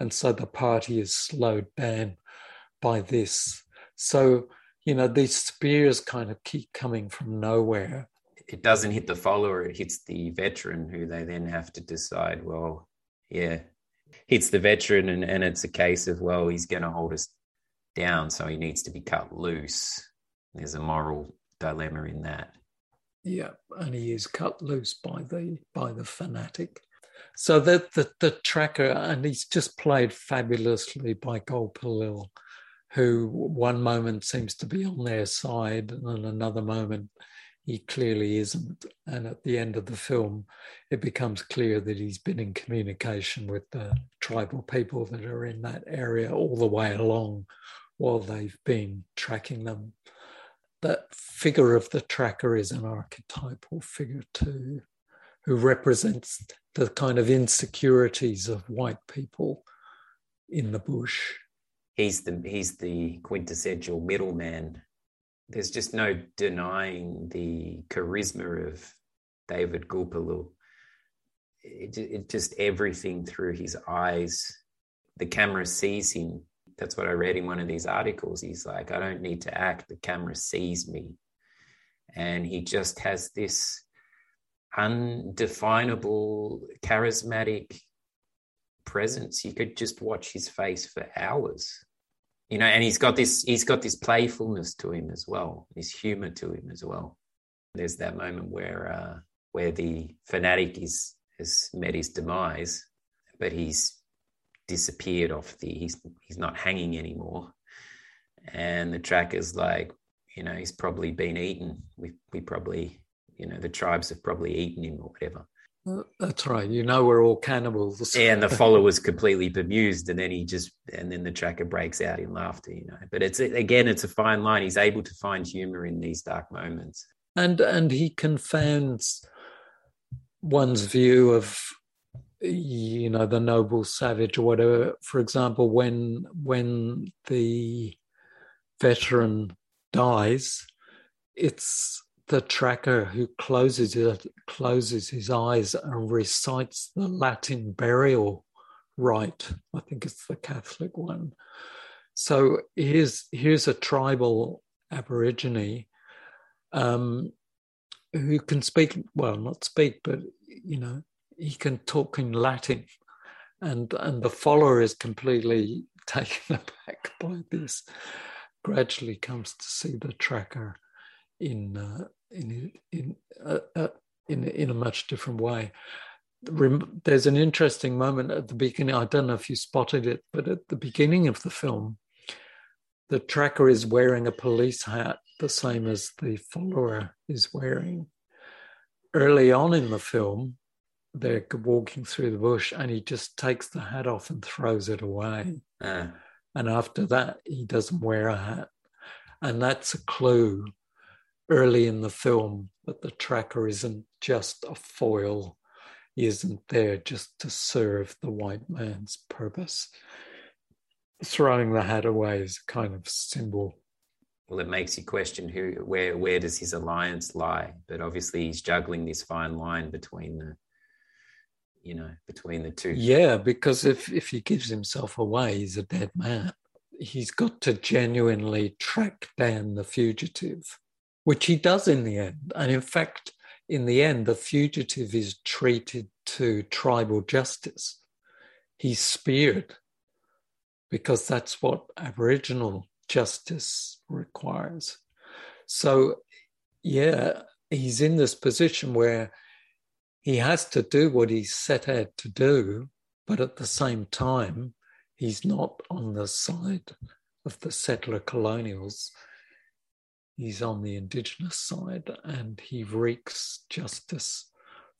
And so the party is slowed down by this. So, you know, these spears kind of keep coming from nowhere. It doesn't hit the follower, it hits the veteran who they then have to decide, well, yeah, hits the veteran, and, and it's a case of, well, he's going to hold us down, so he needs to be cut loose. There's a moral dilemma in that. Yeah, and he is cut loose by the by the fanatic. So that the, the tracker, and he's just played fabulously by Gulpilil, who one moment seems to be on their side, and another moment he clearly isn't. And at the end of the film, it becomes clear that he's been in communication with the tribal people that are in that area all the way along while they've been tracking them. That figure of the tracker is an archetypal figure too, who represents the kind of insecurities of white people in the bush. He's the he's the quintessential middleman. There's just no denying the charisma of David Gulpilil. It, it just everything through his eyes. The camera sees him. That's what I read in one of these articles. He's like, I don't need to act. The camera sees me, and he just has this undefinable, charismatic presence. You could just watch his face for hours. You know, and he's got this he's got this playfulness to him as well, this humor to him as well. There's that moment where uh, where the fanatic is has met his demise, but he's disappeared off the he's he's not hanging anymore. And the tracker's like, you know, he's probably been eaten. We we probably you know the tribes have probably eaten him or whatever. Uh, that's right. You know we're all cannibals. And the follower's completely bemused and then he just and then the tracker breaks out in laughter you know. But it's again it's a fine line. He's able to find humor in these dark moments. And and he confounds one's view of you know the noble savage or whatever for example when when the veteran dies it's the tracker who closes it, closes his eyes and recites the Latin burial rite. I think it's the Catholic one. So here's here's a tribal Aborigine um, who can speak well, not speak, but you know he can talk in Latin, and and the follower is completely taken aback by this. Gradually comes to see the tracker in uh, in in uh, uh, in in a much different way. There's an interesting moment at the beginning. I don't know if you spotted it, but at the beginning of the film, the tracker is wearing a police hat, the same as the follower is wearing. Early on in the film, they're walking through the bush, and he just takes the hat off and throws it away. Uh. And after that, he doesn't wear a hat, and that's a clue early in the film that the tracker isn't just a foil, he isn't there just to serve the white man's purpose. Throwing the hat away is a kind of symbol. Well, it makes you question who, where, where does his alliance lie? But obviously, he's juggling this fine line between the, you know, between the two. Yeah, because if if he gives himself away, he's a dead man. He's got to genuinely track down the fugitive which he does in the end. And in fact, in the end, the fugitive is treated to tribal justice. He's speared because that's what Aboriginal justice requires. So, yeah, he's in this position where he has to do what he's set out to do, but at the same time, he's not on the side of the settler colonials. He's on the indigenous side and he wreaks justice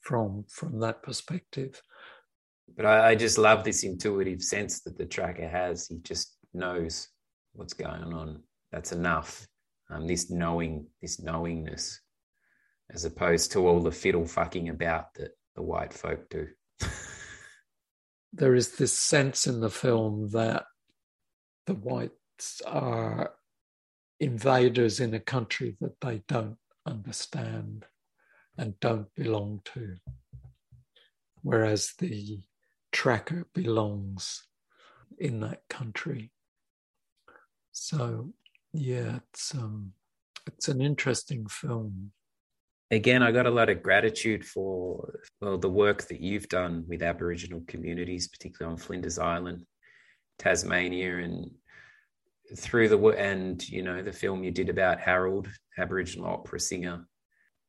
from from that perspective. But I, I, just love this intuitive sense that the tracker has. He just knows what's going on. That's enough. Um, this knowing this knowingness as opposed to all the fiddle fucking about that the white folk do there is this sense in the film that the whites are invaders in a country that they don't understand and don't belong to. Whereas the tracker belongs in that country. So yeah, it's um it's an interesting film. Again, I got a lot of gratitude for well the work that you've done with Aboriginal communities, particularly on Flinders Island, Tasmania, and through the and you know the film you did about Harold, Aboriginal opera singer.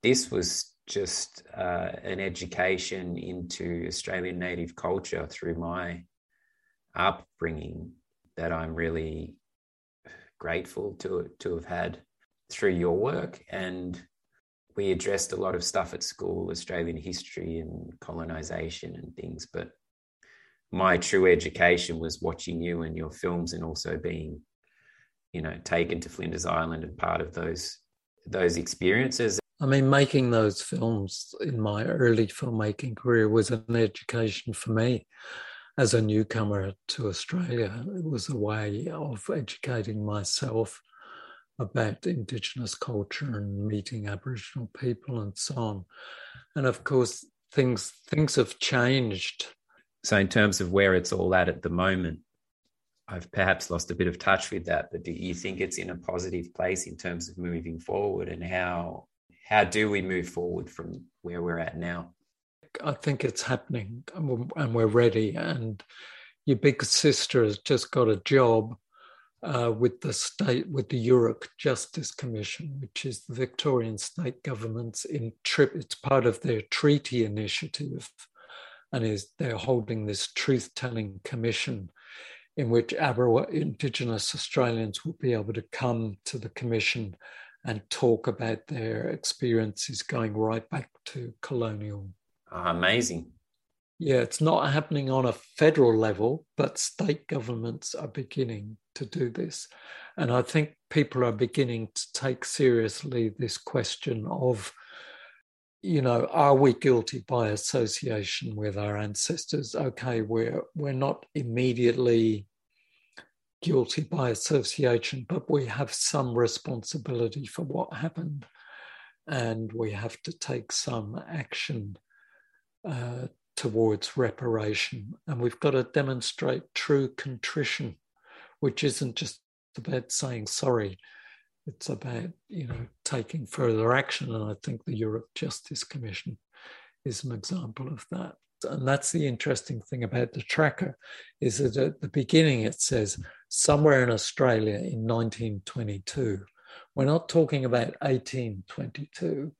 This was just uh, an education into Australian native culture through my upbringing that I'm really grateful to to have had through your work and we addressed a lot of stuff at school, Australian history and colonization and things. But my true education was watching you and your films and also being, you know, taken to Flinders Island and part of those those experiences. I mean, making those films in my early filmmaking career was an education for me as a newcomer to Australia. It was a way of educating myself about Indigenous culture and meeting Aboriginal people and so on. And of course, things things have changed. So, in terms of where it's all at at the moment, I've perhaps lost a bit of touch with that. But do you think it's in a positive place in terms of moving forward, and how how do we move forward from where we're at now? I think it's happening, and we're ready. And your big sister has just got a job uh, with the state, with the Yoorrook Justice Commission, which is the Victorian state government's in trip. It's part of their treaty initiative, and is they're holding this truth-telling commission, in which Aboriginal Indigenous Australians will be able to come to the commission and talk about their experiences going right back to colonial. Uh, amazing. Yeah, it's not happening on a federal level, but state governments are beginning to do this. And I think people are beginning to take seriously this question of, you know, are we guilty by association with our ancestors? Okay, we're we're not immediately guilty by association, but we have some responsibility for what happened, and we have to take some action uh, towards reparation. And we've got to demonstrate true contrition, which isn't just about saying sorry. It's about, you know, taking further action. And I think the Yoorrook Justice Commission is an example of that. And that's the interesting thing about the tracker is that at the beginning it says somewhere in Australia in 1922. We're not talking about 1822.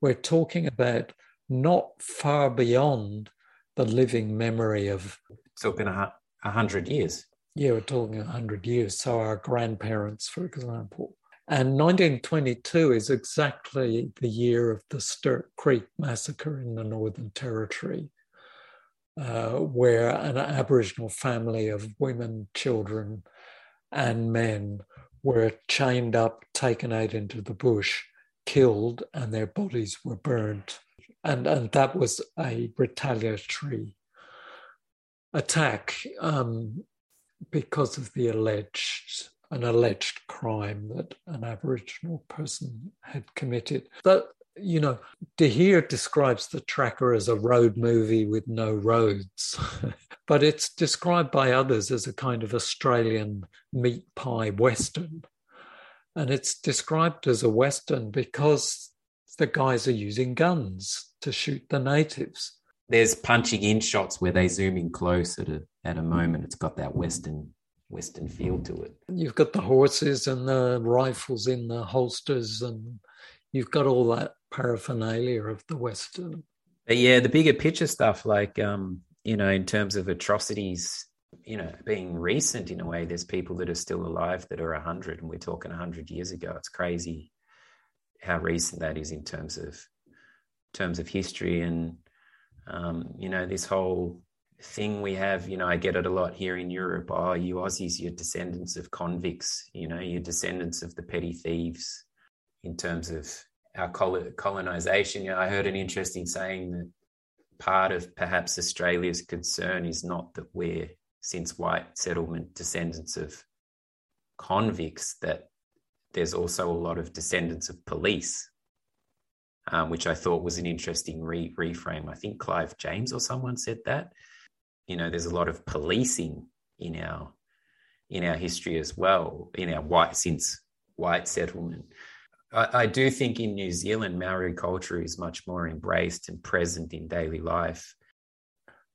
We're talking about not far beyond the living memory of. Talking a, a hundred years. Yeah, we're talking a hundred years. So our grandparents, for example. And 1922 is exactly the year of the Sturt Creek massacre in the Northern Territory, uh, where an Aboriginal family of women, children, and men were chained up, taken out into the bush, killed, and their bodies were burnt and and that was a retaliatory attack um, because of the alleged an alleged crime that an Aboriginal person had committed. That you know, De Heer describes the tracker as a road movie with no roads, but it's described by others as a kind of Australian meat pie western. And it's described as a western because the guys are using guns to shoot the natives. There's punching in shots where they zoom in close at a at a moment. It's got that western western feel to it. You've got the horses and the rifles in the holsters, and you've got all that paraphernalia of the western. But yeah, the bigger picture stuff, like um, you know, in terms of atrocities, you know, being recent in a way. There's people that are still alive that are hundred, and we're talking hundred years ago. It's crazy how recent that is in terms of terms of history and um, you know this whole thing we have you know i get it a lot here in europe. Oh you aussies you're descendants of convicts you know you're descendants of the petty thieves in terms of our colonization. You know, i heard an interesting saying that part of perhaps australia's concern is not that we're since white settlement descendants of convicts that there's also a lot of descendants of police, um, which I thought was an interesting re- reframe. I think Clive James or someone said that. You know, there's a lot of policing in our in our history as well, in our white since white settlement. I, I do think in New Zealand, Maori culture is much more embraced and present in daily life.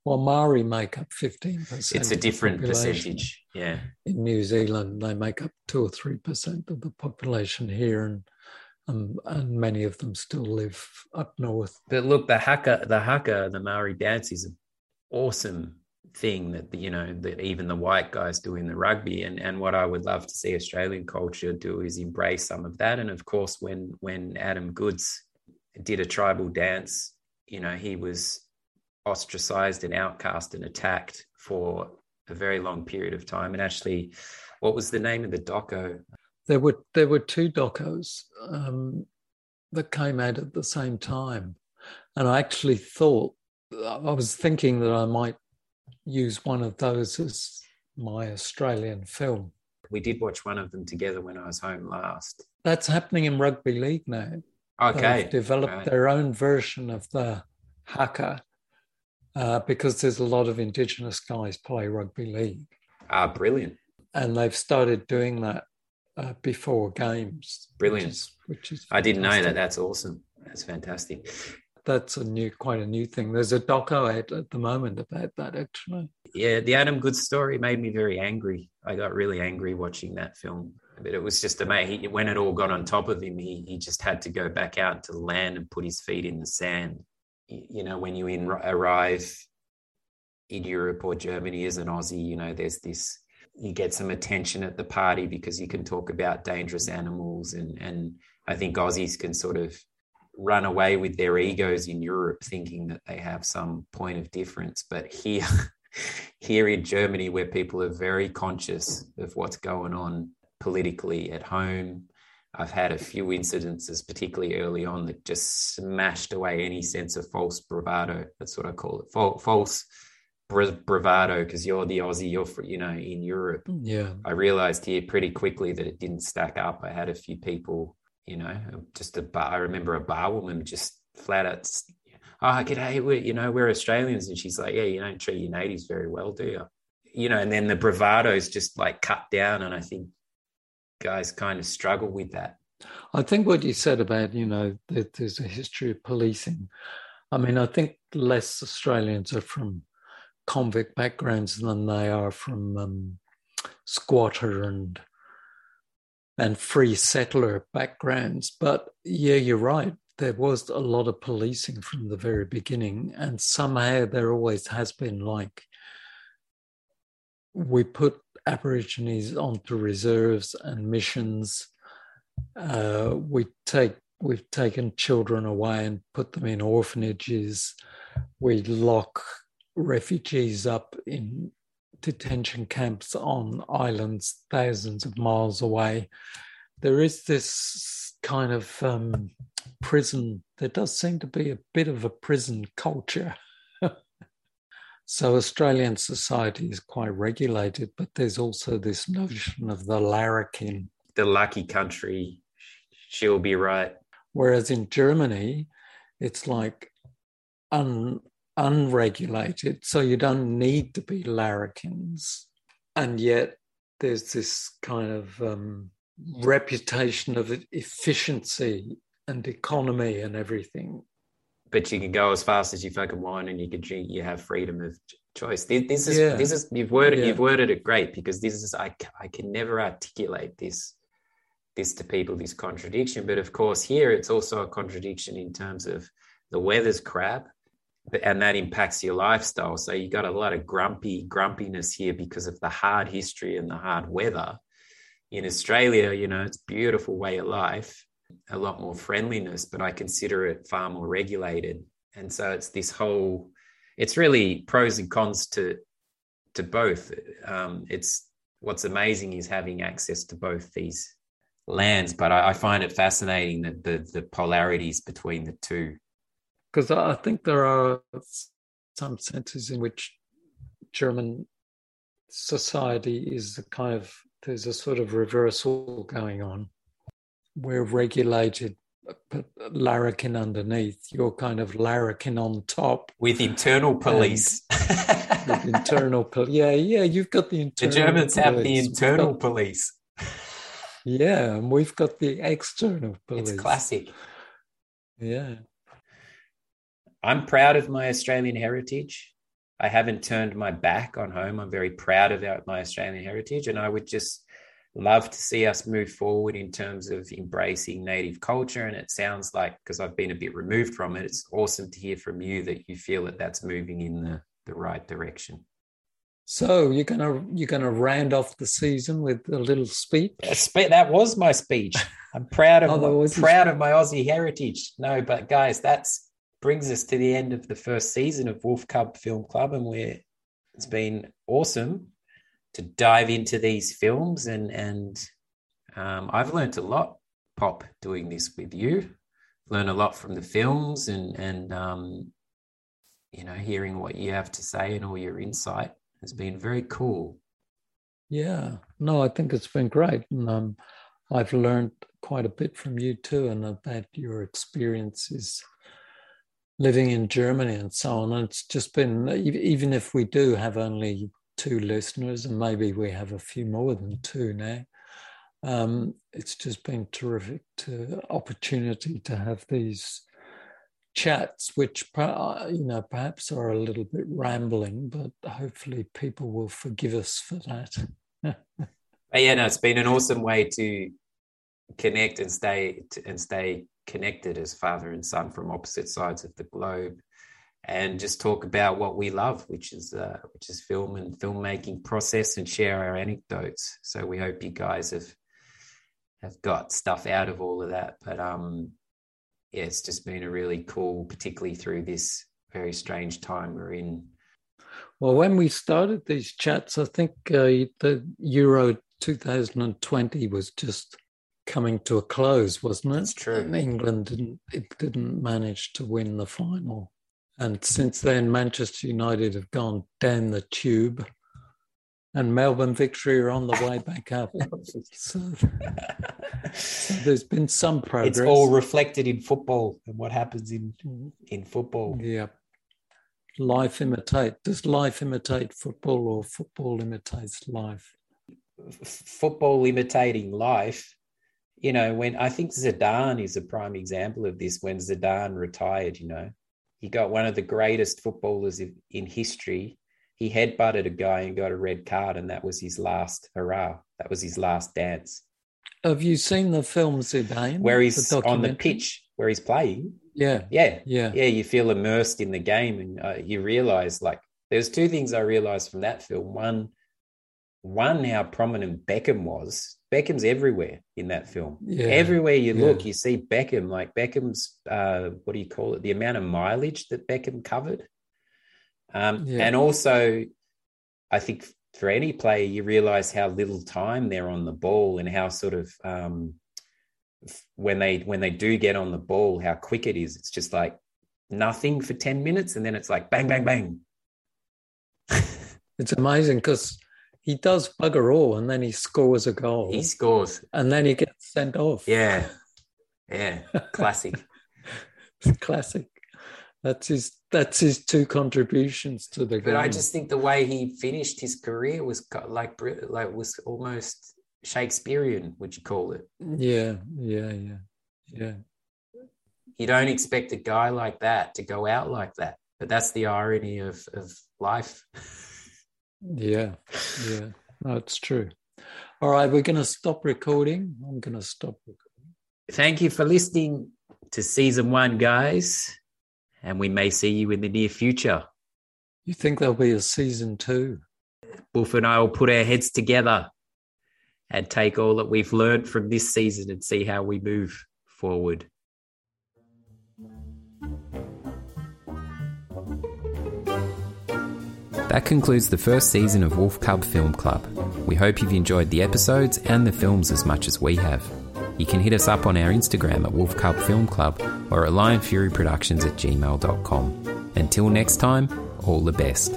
Well, Maori make up 15%. It's a different percentage. Yeah. In New Zealand, they make up two or 3% of the population here. And um, and many of them still live up north. But look, the haka, the haka, the Maori dance is an awesome thing that you know that even the white guys do in the rugby. And and what I would love to see Australian culture do is embrace some of that. And of course, when when Adam Goodes did a tribal dance. You know, he was ostracized and outcast and attacked for a very long period of time. And actually, what was the name of the doco? There were there were two docos um, that came out at the same time, and I actually thought I was thinking that I might use one of those as my Australian film. We did watch one of them together when I was home last. That's happening in rugby league now. Okay. They've developed right. their own version of the haka uh, because there's a lot of Indigenous guys play rugby league. Ah, brilliant. And they've started doing that uh, before games. Brilliant. Which is, which is I didn't know that. That's awesome. That's fantastic. That's a new, quite a new thing. There's a doco out at the moment about that, actually. Yeah, the Adam Goodes story made me very angry. I got really angry watching that film. But it was just amazing. When it all got on top of him, he, he just had to go back out to the land and put his feet in the sand. You know, when you in, arrive in Europe or Germany as an Aussie, you know, there's this you get some attention at the party because you can talk about dangerous animals and and I think Aussies can sort of run away with their egos in Europe thinking that they have some point of difference. But here here in Germany where people are very conscious of what's going on politically at home I've had a few incidences particularly early on that just smashed away any sense of false bravado. That's what I call it. False bravado because you're the Aussie, you're you know in Europe. Mm, yeah, I realized here pretty quickly that it didn't stack up. I had a few people, you know, just a bar. I remember a bar woman just flat out, oh, g'day, we're you know we're Australians, and she's like, yeah, you don't treat your natives very well, do you? You know, and then the bravado is just like cut down, and I think guys kind of struggle with that. I think what you said about you know that there's a history of policing. I mean, I think less Australians are from convict backgrounds than they are from um, squatter and and free settler backgrounds. But yeah, you're right. There was a lot of policing from the very beginning, and somehow there always has been like we put Aborigines onto reserves and missions. Uh, we take we've taken children away and put them in orphanages. We lock refugees up in detention camps on islands thousands of miles away. There is this kind of um, prison, there does seem to be a bit of a prison culture. so, Australian society is quite regulated, but there's also this notion of the larrikin. The lucky country, she'll be right. Whereas in Germany, it's like un, unregulated, so you don't need to be larrikins. And yet there's this kind of um, reputation of efficiency and economy and everything. But you can go as fast as you fucking want, and you can drink. You have freedom of choice. This is yeah. this is you've worded yeah. you've worded it great because this is I I can never articulate this this to people this contradiction. But of course, here it's also a contradiction in terms of the weather's crap and that impacts your lifestyle. So you got a lot of grumpy grumpiness here because of the hard history and the hard weather. In Australia, you know, it's beautiful way of life, a lot more friendliness, but I consider it far more regulated. And so it's this whole, it's really pros and cons to to both. Um, it's what's amazing is having access to both these lands, but I, I find it fascinating that the the polarities between the two because I think there are some senses in which German society is a kind of there's a sort of reversal going on. We're regulated, but larrikin underneath. You're kind of larrikin on top with internal police. with internal police, yeah, yeah. You've got the internal. The Germans police. have the internal got, police. Yeah, and we've got the external police. It's classic. Yeah. I'm proud of my Australian heritage. I haven't turned my back on home. I'm very proud of our, my Australian heritage, and I would just love to see us move forward in terms of embracing native culture. And it sounds like, because I've been a bit removed from it, it's awesome to hear from you that you feel that that's moving in the, the right direction. So you're gonna you're gonna round off the season with a little speech. That was my speech. I'm proud of oh, my, proud of my Aussie heritage. No, but guys, that's brings us to the end of the first season of Wolf Cub Film Club, and we're it's been awesome to dive into these films and and um, I've learned a lot, Pop, doing this with you. Learn a lot from the films and and um, you know hearing what you have to say and all your insight has been very cool. Yeah, no, I think it's been great, and um, I've learned quite a bit from you too, and about your experiences living in Germany and so on. And it's just been, even if we do have only two listeners, and maybe we have a few more than two now, um, it's just been terrific to opportunity to have these chats, which you know perhaps are a little bit rambling, but hopefully people will forgive us for that. yeah, no, it's been an awesome way to connect and stay and stay connected as father and son from opposite sides of the globe and just talk about what we love which is uh, which is film and filmmaking process and share our anecdotes. So we hope you guys have have got stuff out of all of that. But um yeah it's just been a really cool particularly through this very strange time we're in. Well when we started these chats i think uh, the euro 2020 was just coming to a close, wasn't it? That's true. England didn't it didn't manage to win the final, and since then Manchester United have gone down the tube, and Melbourne Victory are on the way back up. so, so, there's been some progress. It's all reflected in football and what happens in in football. Yeah. Life imitate. Does life imitate football or football imitates life? Football imitating life you know, when I think Zidane is a prime example of this, when Zidane retired, you know, he got one of the greatest footballers in, history. He headbutted a guy and got a red card, and that was his last hurrah. That was his last dance. Have you seen the film Zidane? Where he's the on the pitch, where he's playing. Yeah. Yeah. Yeah. Yeah. You feel immersed in the game and uh, you realize, like, there's two things I realized from that film. One, one, how prominent Beckham was Beckham's everywhere in that film. Yeah. Everywhere you yeah. look, you see Beckham. Like Beckham's, uh, what do you call it? The amount of mileage that Beckham covered. Um, yeah. And also, I think for any player, you realize how little time they're on the ball and how sort of um, when they when they do get on the ball, how quick it is. It's just like nothing for ten minutes, and then it's like bang, bang, bang. it's amazing because he does bugger all and then he scores a goal. He scores. And then he gets sent off. Yeah. Yeah. Classic. Classic. That's his that's his two contributions to the game. But I just think the way he finished his career was like like was almost Shakespearean, would you call it? Yeah, yeah, yeah. Yeah. You don't expect a guy like that to go out like that. But that's the irony of of life. Yeah, yeah, that's true. All right, we're going to stop recording. I'm going to stop recording. Thank you for listening to season one, guys, and we may see you in the near future. You think there'll be a season two? Wolf and I will put our heads together and take all that we've learned from this season and see how we move forward. That concludes the first season of Wolf Cub Film Club. We hope you've enjoyed the episodes and the films as much as we have. You can hit us up on our Instagram at Wolf Cub Film Club or at lionfuryproductions at gmail.com. Until next time, all the best.